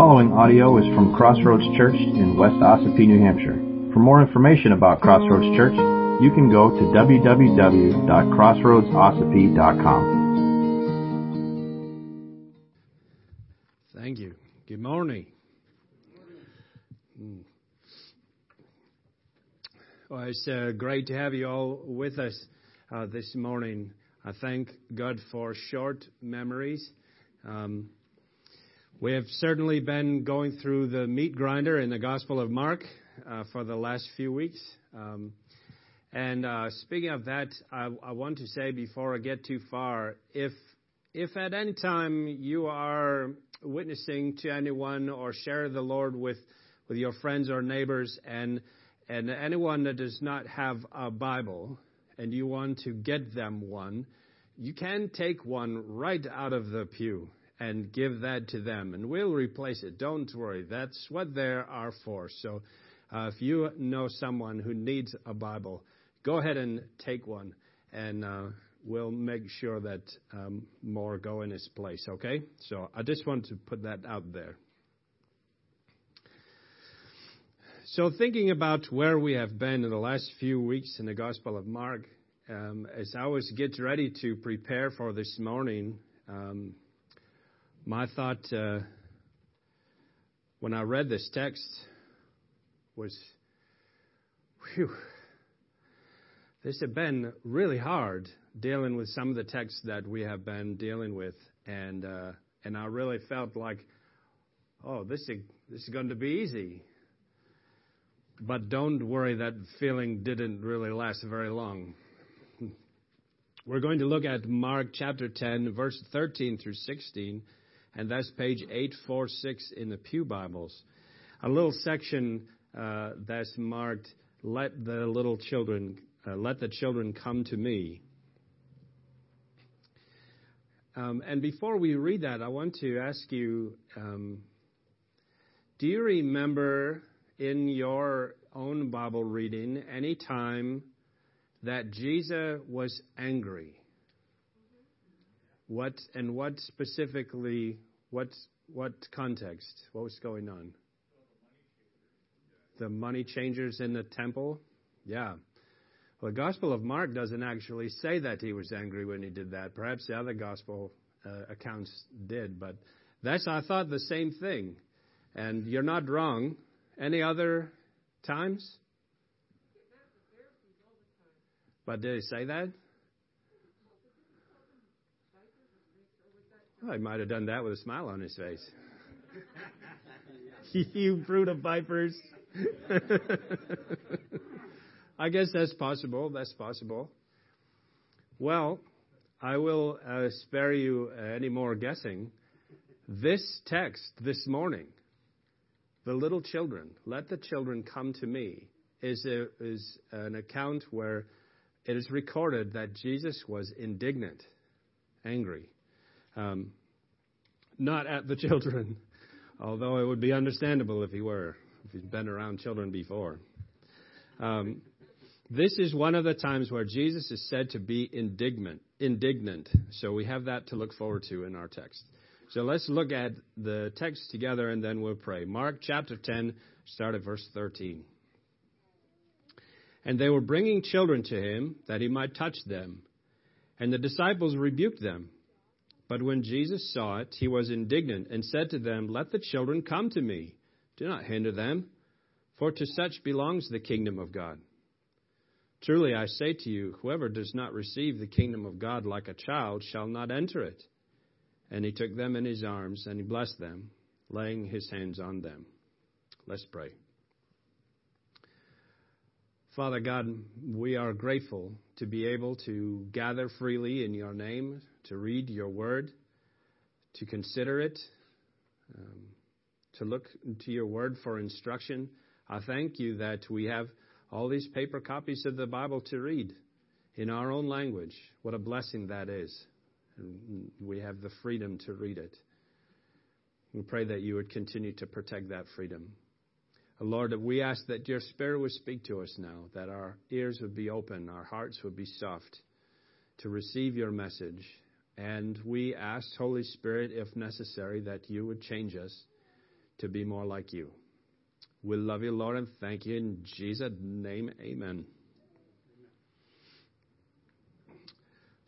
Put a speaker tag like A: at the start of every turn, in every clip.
A: following audio is from Crossroads Church in West Ossipee, New Hampshire. For more information about Crossroads Church, you can go to www.crossroadsossipee.com.
B: Thank you. Good morning. Hmm. Well, it's uh, great to have you all with us uh, this morning. I thank God for short memories. Um, we have certainly been going through the meat grinder in the Gospel of Mark uh, for the last few weeks. Um, and uh, speaking of that, I, I, want to say before I get too far, if if at any time you are witnessing to anyone or share the Lord with with your friends or neighbors, and and anyone that does not have a Bible, and you want to get them one, you can take one right out of the pew and give that to them, and we'll replace it. Don't worry, that's what they are for. So, uh, if you know someone who needs a Bible, go ahead and take one, and uh, we'll make sure that um, more go in its place. Okay? So, I just want to put that out there. So, thinking about where we have been in the last few weeks in the Gospel of Mark, um, as I was get ready to prepare for this morning, um, my thought uh, when I read this text was, whew, this had been really hard dealing with some of the texts that we have been dealing with, and uh, and I really felt like, oh, this is this is going to be easy. But don't worry, that feeling didn't really last very long. We're going to look at Mark chapter 10, verse 13 through 16 and that's page 846 in the Pew Bibles. A little section uh, that's marked, Let the little children, uh, let the children come to me. Um, and before we read that, I want to ask you um, do you remember in your own Bible reading any time that Jesus was angry? What and what specifically? What what context? What was going on? The money changers in the temple. Yeah. Well, the Gospel of Mark doesn't actually say that he was angry when he did that. Perhaps the other Gospel uh, accounts did, but that's I thought the same thing. And you're not wrong. Any other times? But did he say that? Well, he might have done that with a smile on his face. you brood of vipers. I guess that's possible. That's possible. Well, I will uh, spare you uh, any more guessing. This text this morning, the little children, let the children come to me, is, a, is an account where it is recorded that Jesus was indignant, angry. Um, not at the children, although it would be understandable if he were, if he'd been around children before. Um, this is one of the times where Jesus is said to be indignant. Indignant. So we have that to look forward to in our text. So let's look at the text together and then we'll pray. Mark chapter 10, start at verse 13. And they were bringing children to him that he might touch them. And the disciples rebuked them. But when Jesus saw it, he was indignant and said to them, Let the children come to me. Do not hinder them, for to such belongs the kingdom of God. Truly I say to you, whoever does not receive the kingdom of God like a child shall not enter it. And he took them in his arms and he blessed them, laying his hands on them. Let's pray. Father God, we are grateful to be able to gather freely in your name, to read your word, to consider it, um, to look to your word for instruction. I thank you that we have all these paper copies of the Bible to read in our own language. What a blessing that is. And we have the freedom to read it. We pray that you would continue to protect that freedom. Lord, we ask that your Spirit would speak to us now, that our ears would be open, our hearts would be soft to receive your message. And we ask, Holy Spirit, if necessary, that you would change us to be more like you. We love you, Lord, and thank you in Jesus' name. Amen.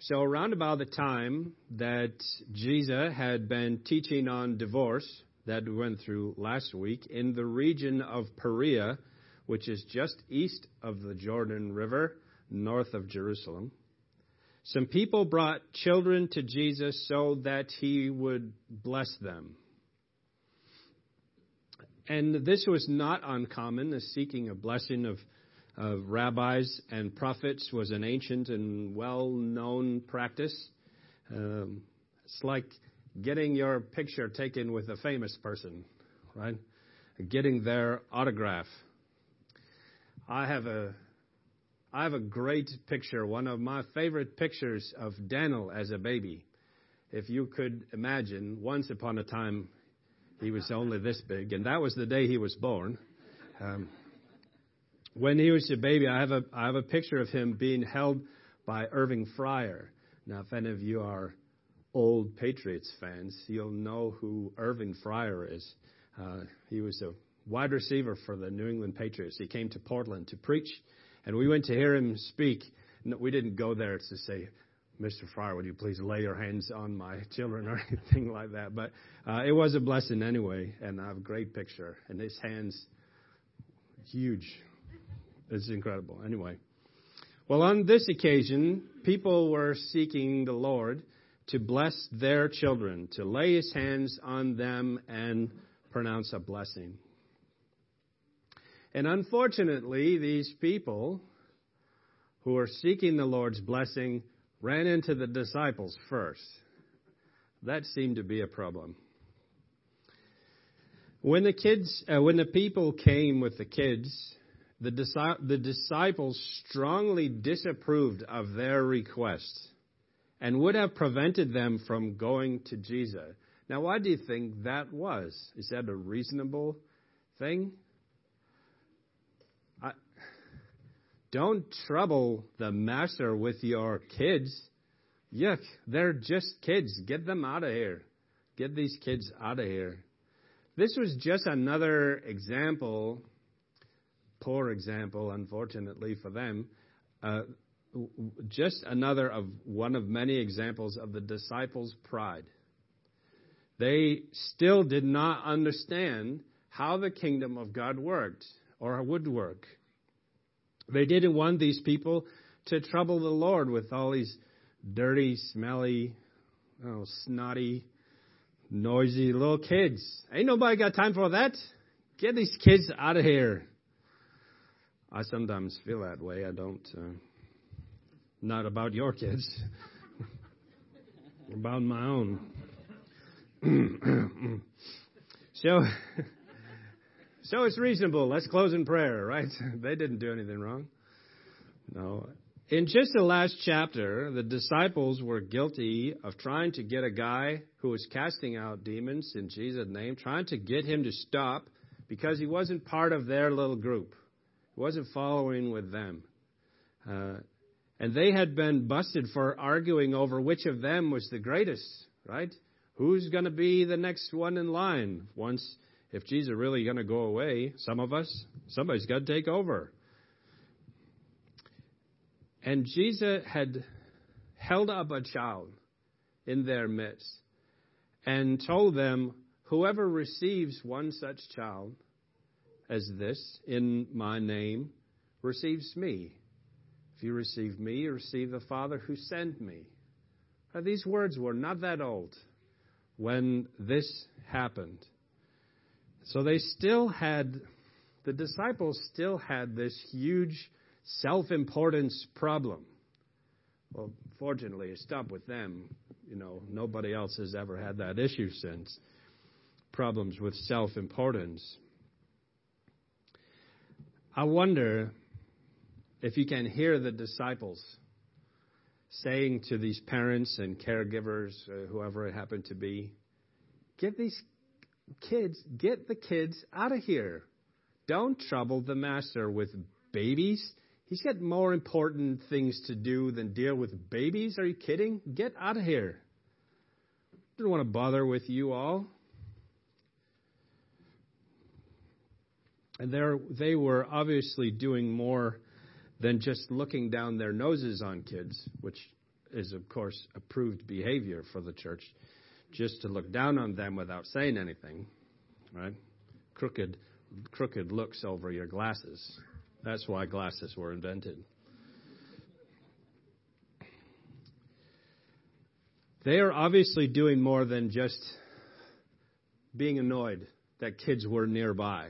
B: So, around about the time that Jesus had been teaching on divorce that we went through last week in the region of Perea, which is just east of the Jordan River, north of Jerusalem, some people brought children to Jesus so that he would bless them. And this was not uncommon. The seeking a blessing of of rabbis and prophets was an ancient and well known practice. Um, it's like getting your picture taken with a famous person, right? Getting their autograph. I have a I have a great picture, one of my favorite pictures of Daniel as a baby. If you could imagine, once upon a time he was only this big, and that was the day he was born. Um, when he was a baby, I have a, I have a picture of him being held by Irving Fryar. Now, if any of you are old Patriots fans, you'll know who Irving Fryar is. Uh, he was a wide receiver for the New England Patriots. He came to Portland to preach, and we went to hear him speak. No, we didn't go there to say, Mr. Fryar, would you please lay your hands on my children or anything like that? But uh, it was a blessing anyway, and I have a great picture. And his hands, huge, it's incredible. Anyway. Well, on this occasion, people were seeking the Lord to bless their children, to lay his hands on them and pronounce a blessing. And unfortunately, these people who were seeking the Lord's blessing ran into the disciples first. That seemed to be a problem. When the kids, uh, when the people came with the kids, the, the disciples strongly disapproved of their request and would have prevented them from going to Jesus. Now, why do you think that was? Is that a reasonable thing? Don't trouble the master with your kids. Yuck, they're just kids. Get them out of here. Get these kids out of here. This was just another example poor example, unfortunately for them. Uh, just another of one of many examples of the disciples' pride. They still did not understand how the kingdom of God worked or would work. They didn't want these people to trouble the Lord with all these dirty, smelly, oh, snotty, noisy little kids. Ain't nobody got time for that. Get these kids out of here. I sometimes feel that way. I don't. Uh, not about your kids. about my own. so, so it's reasonable. Let's close in prayer, right? they didn't do anything wrong. No. In just the last chapter, the disciples were guilty of trying to get a guy who was casting out demons in Jesus' name, trying to get him to stop because he wasn't part of their little group He wasn't following with them. Uh, and they had been busted for arguing over which of them was the greatest, right? Who's going to be the next one in line? Once, if Jesus is really going to go away, some of us, somebody's got to take over. And Jesus uh, had held up a child in their midst and told them, Whoever receives one such child as this in my name receives me. If you receive me, you receive the Father who sent me. Now, these words were not that old when this happened. So they still had, the disciples still had this huge self importance problem. Well, fortunately, it stopped with them. You know, nobody else has ever had that issue since. Problems with self importance. I wonder if you can hear the disciples saying to these parents and caregivers, uh, whoever it happened to be, get these kids, get the kids out of here. Don't trouble the master with babies. He's got more important things to do than deal with babies. Are you kidding? Get out of here. I don't want to bother with you all. And they were obviously doing more than just looking down their noses on kids, which is, of course, approved behavior for the church, just to look down on them without saying anything, right? Crooked, crooked looks over your glasses. That's why glasses were invented. They are obviously doing more than just being annoyed that kids were nearby.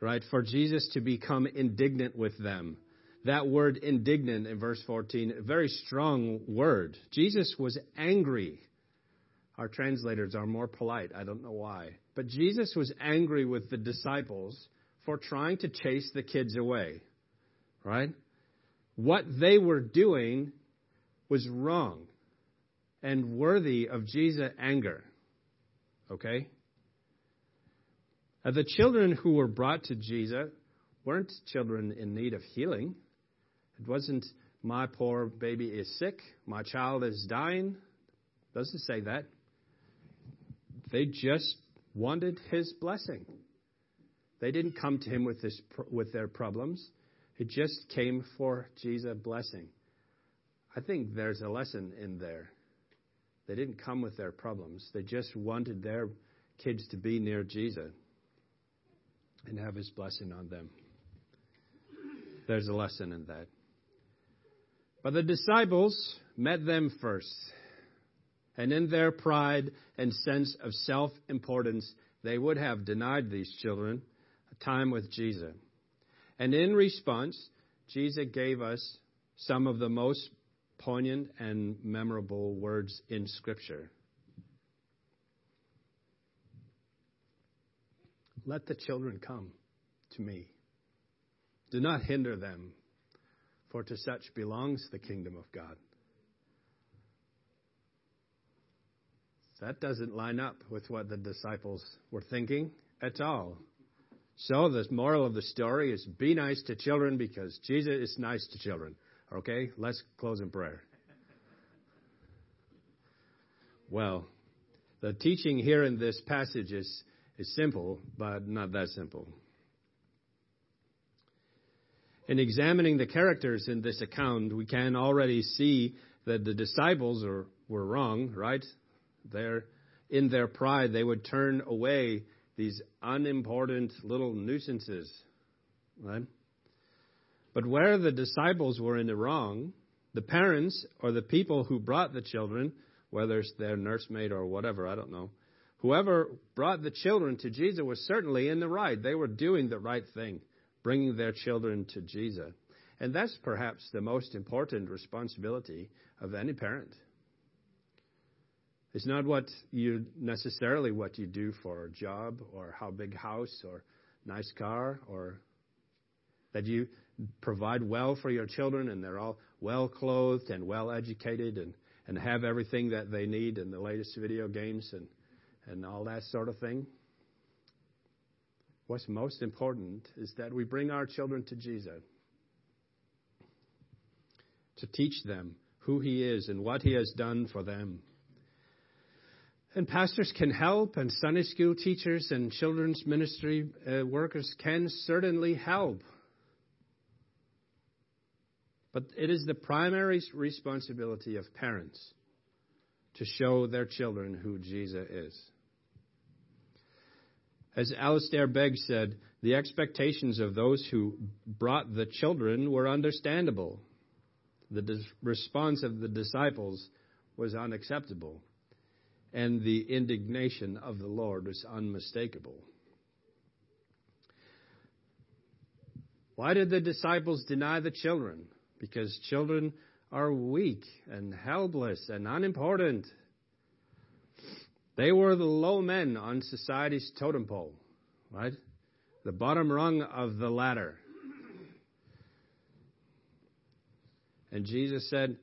B: Right? For Jesus to become indignant with them. That word indignant in verse 14, a very strong word. Jesus was angry. Our translators are more polite. I don't know why. But Jesus was angry with the disciples for trying to chase the kids away. Right? What they were doing was wrong and worthy of Jesus' anger. Okay? The children who were brought to Jesus weren't children in need of healing. It wasn't, my poor baby is sick, my child is dying. Doesn't say that. They just wanted his blessing. They didn't come to him with, this, with their problems. It just came for Jesus' blessing. I think there's a lesson in there. They didn't come with their problems. They just wanted their kids to be near Jesus and have his blessing on them. There's a lesson in that. But the disciples met them first. And in their pride and sense of self importance, they would have denied these children a time with Jesus. And in response, Jesus gave us some of the most poignant and memorable words in Scripture. Let the children come to me. Do not hinder them, for to such belongs the kingdom of God. That doesn't line up with what the disciples were thinking at all. So, the moral of the story is be nice to children because Jesus is nice to children. Okay, let's close in prayer. Well, the teaching here in this passage is is simple, but not that simple. In examining the characters in this account, we can already see that the disciples are, were wrong, right? They're, in their pride, they would turn away these unimportant little nuisances, right? But where the disciples were in the wrong, the parents or the people who brought the children, whether it's their nursemaid or whatever, I don't know, Whoever brought the children to Jesus was certainly in the right. They were doing the right thing, bringing their children to Jesus. And that's perhaps the most important responsibility of any parent. It's not what you necessarily what you do for a job or how big house or nice car or that you provide well for your children and they're all well clothed and well educated and, and have everything that they need and the latest video games and and all that sort of thing. What's most important is that we bring our children to Jesus to teach them who He is and what He has done for them. And pastors can help, and Sunday school teachers and children's ministry uh, workers can certainly help. But it is the primary responsibility of parents to show their children who Jesus is. As Alistair Begg said, the expectations of those who brought the children were understandable. The dis- response of the disciples was unacceptable, and the indignation of the Lord was unmistakable. Why did the disciples deny the children? Because children are weak and helpless and unimportant they were the low men on society's totem pole, right? The bottom rung of the ladder. And Jesus said,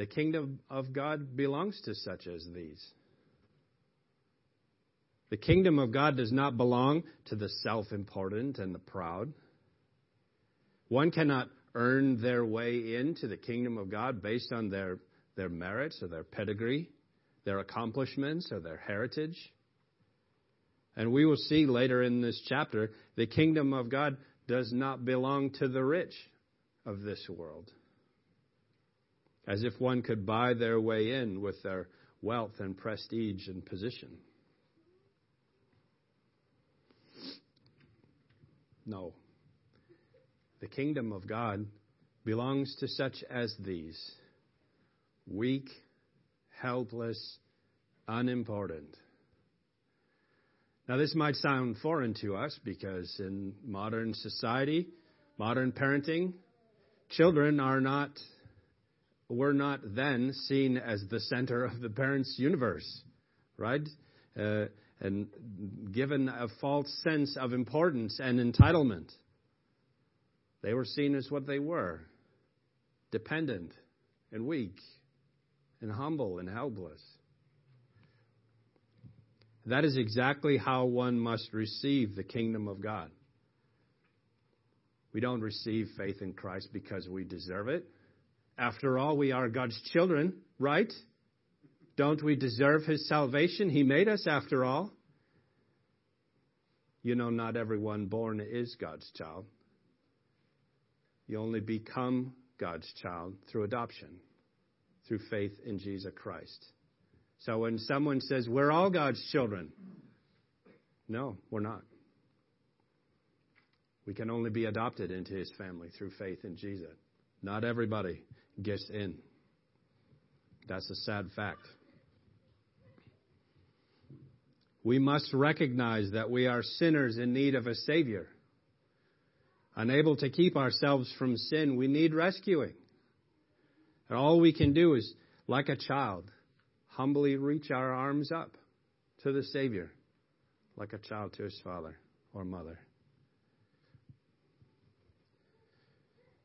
B: The kingdom of God belongs to such as these. The kingdom of God does not belong to the self important and the proud. One cannot earn their way into the kingdom of God based on their, their merits or their pedigree their accomplishments or their heritage. And we will see later in this chapter, the kingdom of God does not belong to the rich of this world. As if one could buy their way in with their wealth and prestige and position. No. The kingdom of God belongs to such as these weak, helpless, unimportant. Now, this might sound foreign to us because in modern society, modern parenting, children are not, were not then seen as the center of the parent's universe, right? Uh, and given a false sense of importance and entitlement. They were seen as what they were dependent and weak and humble and helpless. That is exactly how one must receive the kingdom of God. We don't receive faith in Christ because we deserve it. After all, we are God's children, right? Don't we deserve His salvation? He made us, after all. You know, not everyone born is God's child. You only become God's child through adoption, through faith in Jesus Christ. So when someone says, we're all God's children, no, we're not. We can only be adopted into his family through faith in Jesus. Not everybody gets in. That's a sad fact. We must recognize that we are sinners in need of a Savior. Unable to keep ourselves from sin, we need rescuing. And all we can do is, like a child, humbly reach our arms up to the Savior like a child to his father or mother.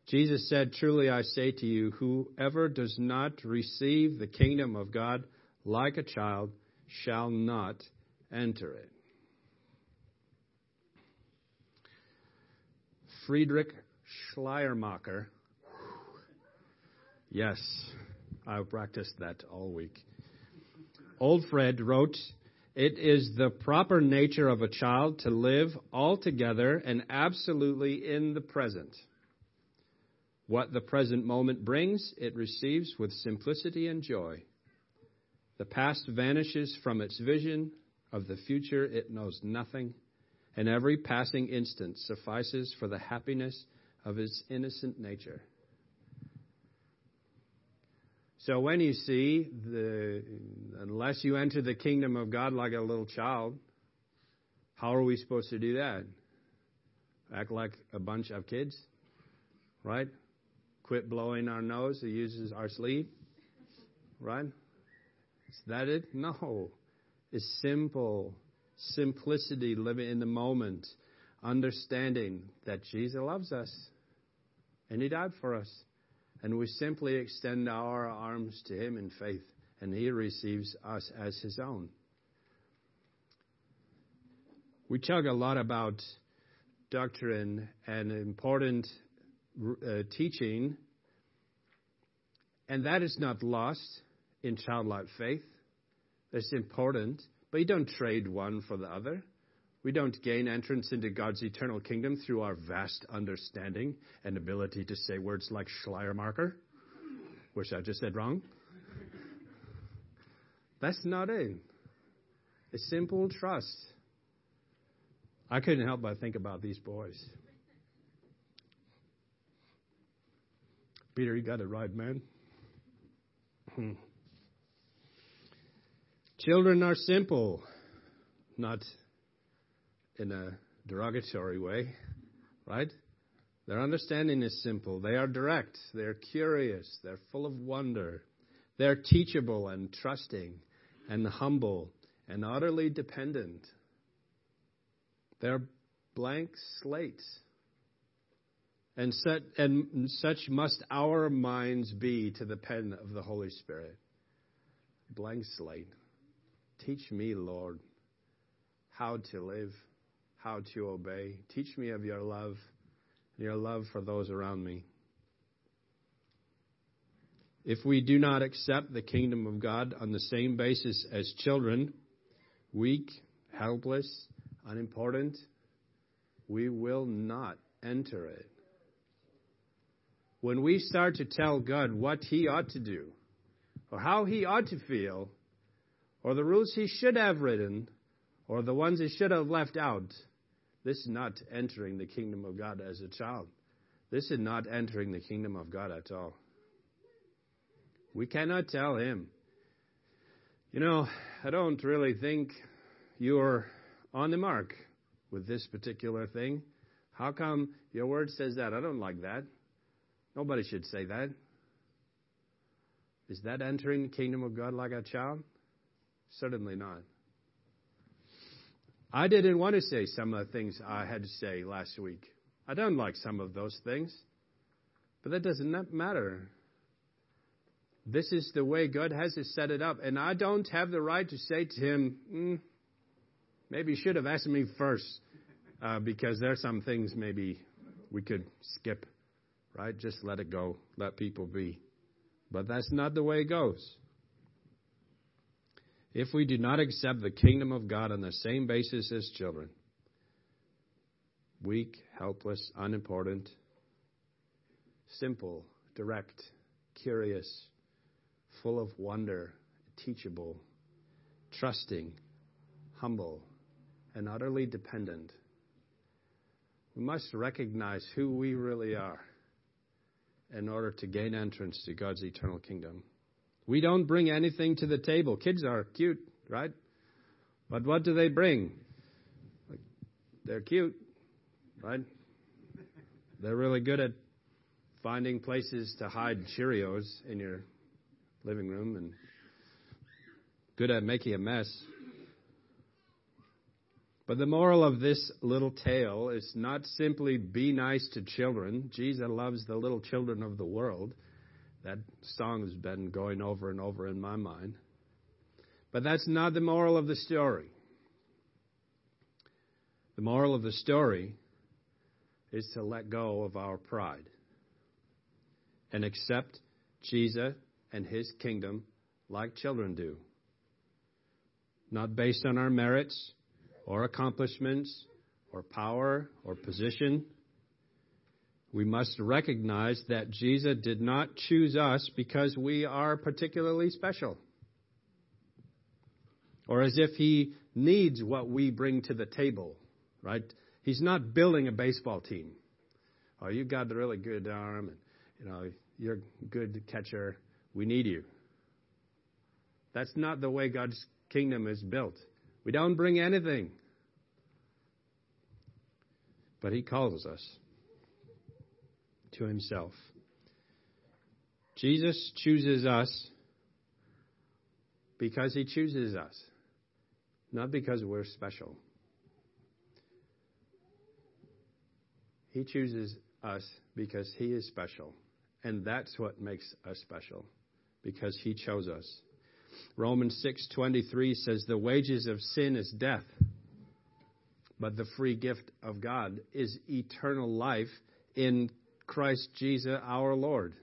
B: Jesus said, Truly I say to you, whoever does not receive the kingdom of God like a child shall not enter it. Friedrich Schleiermacher. Yes, I've practiced that all week. Old Fred wrote, It is the proper nature of a child to live altogether and absolutely in the present. What the present moment brings, it receives with simplicity and joy. The past vanishes from its vision, of the future it knows nothing, and every passing instant suffices for the happiness of its innocent nature. So when you see the, unless you enter the kingdom of God like a little child, how are we supposed to do that? Act like a bunch of kids, right? Quit blowing our nose to use our sleep, right? Is that it? No. It's simple. Simplicity, living in the moment, understanding that Jesus loves us and He died for us. And we simply extend our arms to Him in faith, and He receives us as His own. We talk a lot about doctrine and important uh, teaching, and that is not lost in childlike faith. That's important, but you don't trade one for the other. We don't gain entrance into God's eternal kingdom through our vast understanding and ability to say words like Schleiermacher, which I just said wrong. That's not it. It's simple trust. I couldn't help but think about these boys. Peter, you got it right, man. Hmm. Children are simple, not in a derogatory way, right? Their understanding is simple. They are direct. They're curious. They're full of wonder. They're teachable and trusting and humble and utterly dependent. They're blank slates. And such, and such must our minds be to the pen of the Holy Spirit. Blank slate. Teach me, Lord, how to live how to obey. Teach me of your love, your love for those around me. If we do not accept the kingdom of God on the same basis as children, weak, helpless, unimportant, we will not enter it. When we start to tell God what He ought to do, or how He ought to feel, or the rules He should have written, or the ones He should have left out, this is not entering the kingdom of God as a child. This is not entering the kingdom of God at all. We cannot tell Him, you know, I don't really think you're on the mark with this particular thing. How come your word says that? I don't like that. Nobody should say that. Is that entering the kingdom of God like a child? Certainly not. I didn't want to say some of the things I had to say last week. I don't like some of those things. But that doesn't matter. This is the way God has it set it up. And I don't have the right to say to him, mm, maybe you should have asked me first, uh, because there are some things maybe we could skip, right? Just let it go. Let people be. But that's not the way it goes. If we do not accept the kingdom of God on the same basis as children, weak, helpless, unimportant, simple, direct, curious, full of wonder, teachable, trusting, humble, and utterly dependent. We must recognize who we really are in order to gain entrance to God's eternal kingdom. We don't bring anything to the table. Kids are cute, right? But what do they bring? They're cute, right? They're really good at finding places to hide Cheerios in your living room and good at making a mess. But the moral of this little tale is not simply be nice to children. Jesus loves the little children of the world. That song has been going over and over in my mind. But that's not the moral of the story. The moral of the story is to let go of our pride and accept Jesus and his kingdom like children do. Not based on our merits or accomplishments or power or position, we must recognize that Jesus did not choose us because we are particularly special. Or as if he needs what we bring to the table, right? He's not building a baseball team. Oh, you've got a really good arm, and you know you're a good catcher. We need you. That's not the way God's kingdom is built. We don't bring anything, but He calls us to himself. Jesus chooses us because he chooses us, not because we're special. He chooses us because he is special. And that's what makes us special, because he chose us. Romans 6:23 says the wages of sin is death, but the free gift of God is eternal life in Christ Jesus our Lord.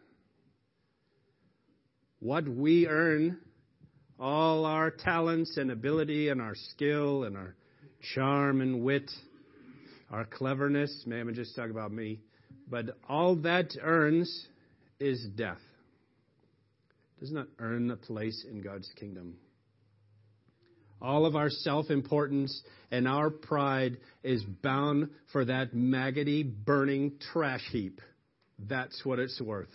B: What we earn, all our talents and ability and our skill and our charm and wit, our cleverness, may I just talk about me, but all that earns is death. Does not earn a place in God's kingdom. All of our self importance and our pride is bound for that maggoty, burning trash heap. That's what it's worth.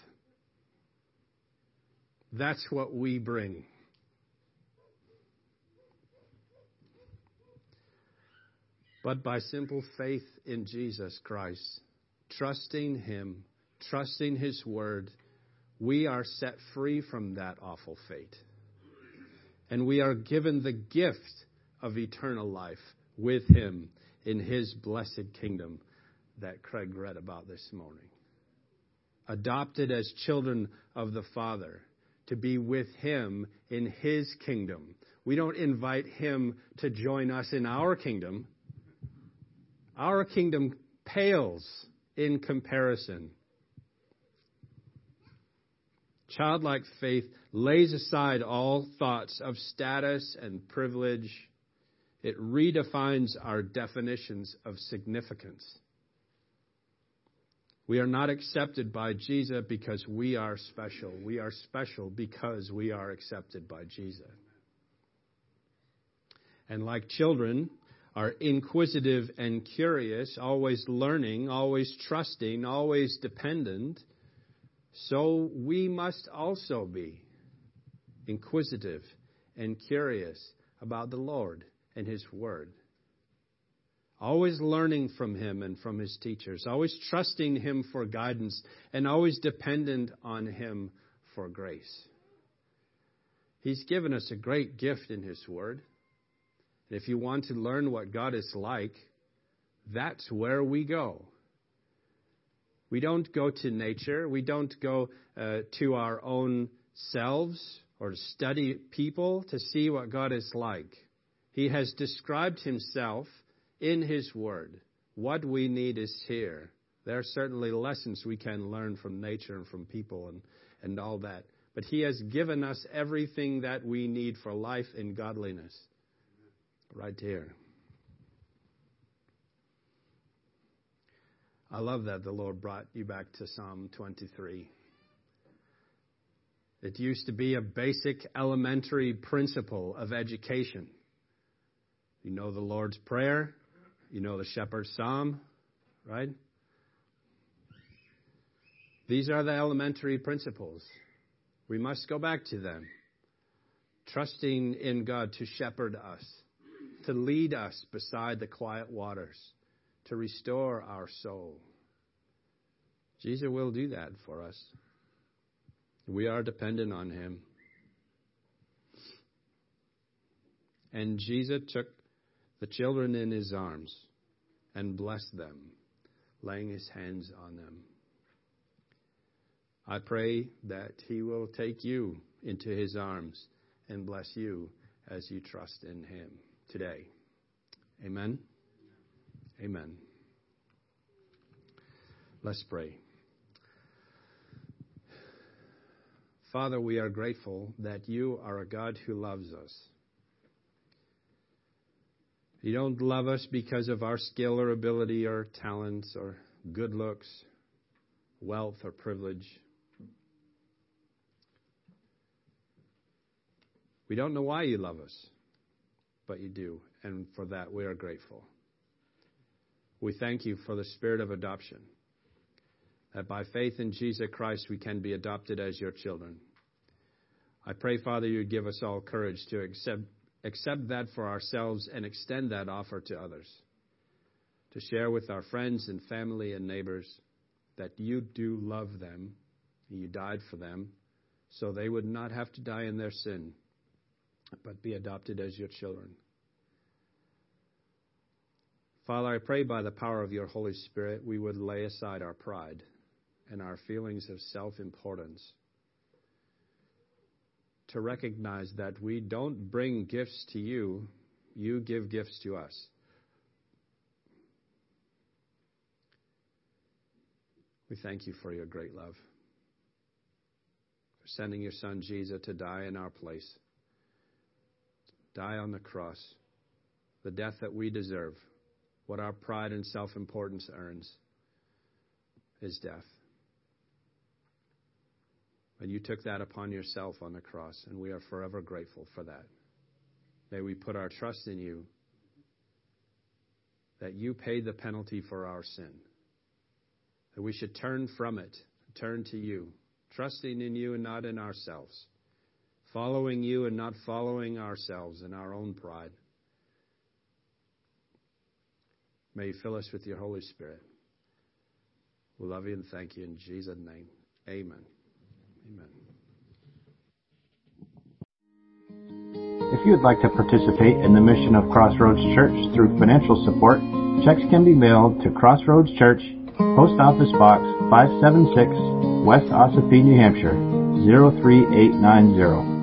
B: That's what we bring. But by simple faith in Jesus Christ, trusting Him, trusting His Word, we are set free from that awful fate. And we are given the gift of eternal life with Him in His blessed kingdom that Craig read about this morning adopted as children of the Father, to be with Him in His kingdom. We don't invite Him to join us in our kingdom. Our kingdom pales in comparison. Childlike faith lays aside all thoughts of status and privilege It redefines our definitions of significance. We are not accepted by Jesus because we are special. We are special because we are accepted by Jesus. And like children, are inquisitive and curious, always learning, always trusting, always dependent, so we must also be inquisitive and curious about the Lord and His Word. Always learning from Him and from His teachers, always trusting Him for guidance, and always dependent on Him for grace. He's given us a great gift in His Word. And if you want to learn what God is like, that's where we go. We don't go to nature. We don't go uh, to our own selves or study people to see what God is like. He has described himself in his word. What we need is here. There are certainly lessons we can learn from nature and from people and, and all that. But he has given us everything that we need for life in godliness right here. I love that the Lord brought you back to Psalm 23. It used to be a basic elementary principle of education. You know the Lord's Prayer, you know the Shepherd's Psalm, right? These are the elementary principles. We must go back to them, trusting in God to shepherd us to lead us beside the quiet waters, to restore our soul. Jesus will do that for us. We are dependent on him. And Jesus took the children in his arms and blessed them, laying his hands on them. I pray that he will take you into his arms and bless you as you trust in him today. Amen. Amen. Let's pray. Father, we are grateful that you are a God who loves us. You don't love us because of our skill or ability or talents or good looks, wealth or privilege. We don't know why you love us but you do, and for that we are grateful. We thank you for the spirit of adoption, that by faith in Jesus Christ we can be adopted as your children. I pray, Father, you give us all courage to accept, accept that for ourselves and extend that offer to others, to share with our friends and family and neighbors that you do love them, you died for them, so they would not have to die in their sin but be adopted as your children. Father, I pray by the power of your Holy Spirit we would lay aside our pride and our feelings of self importance to recognize that we don't bring gifts to you, you give gifts to us. We thank you for your great love, for sending your Son Jesus to die in our place die on the cross, the death that we deserve, what our pride and self importance earns, is death. And you took that upon yourself on the cross, and we are forever grateful for that. May we put our trust in you, that you paid the penalty for our sin, that we should turn from it, turn to you, trusting in you and not in ourselves following you and not following ourselves and our own pride. May you fill us with your Holy Spirit. We love you and thank you in Jesus' name. Amen. Amen.
A: If you would like to participate in the mission of Crossroads Church through financial support, checks can be mailed to Crossroads Church, Post Office Box 576, West Ossipee, New Hampshire 03890.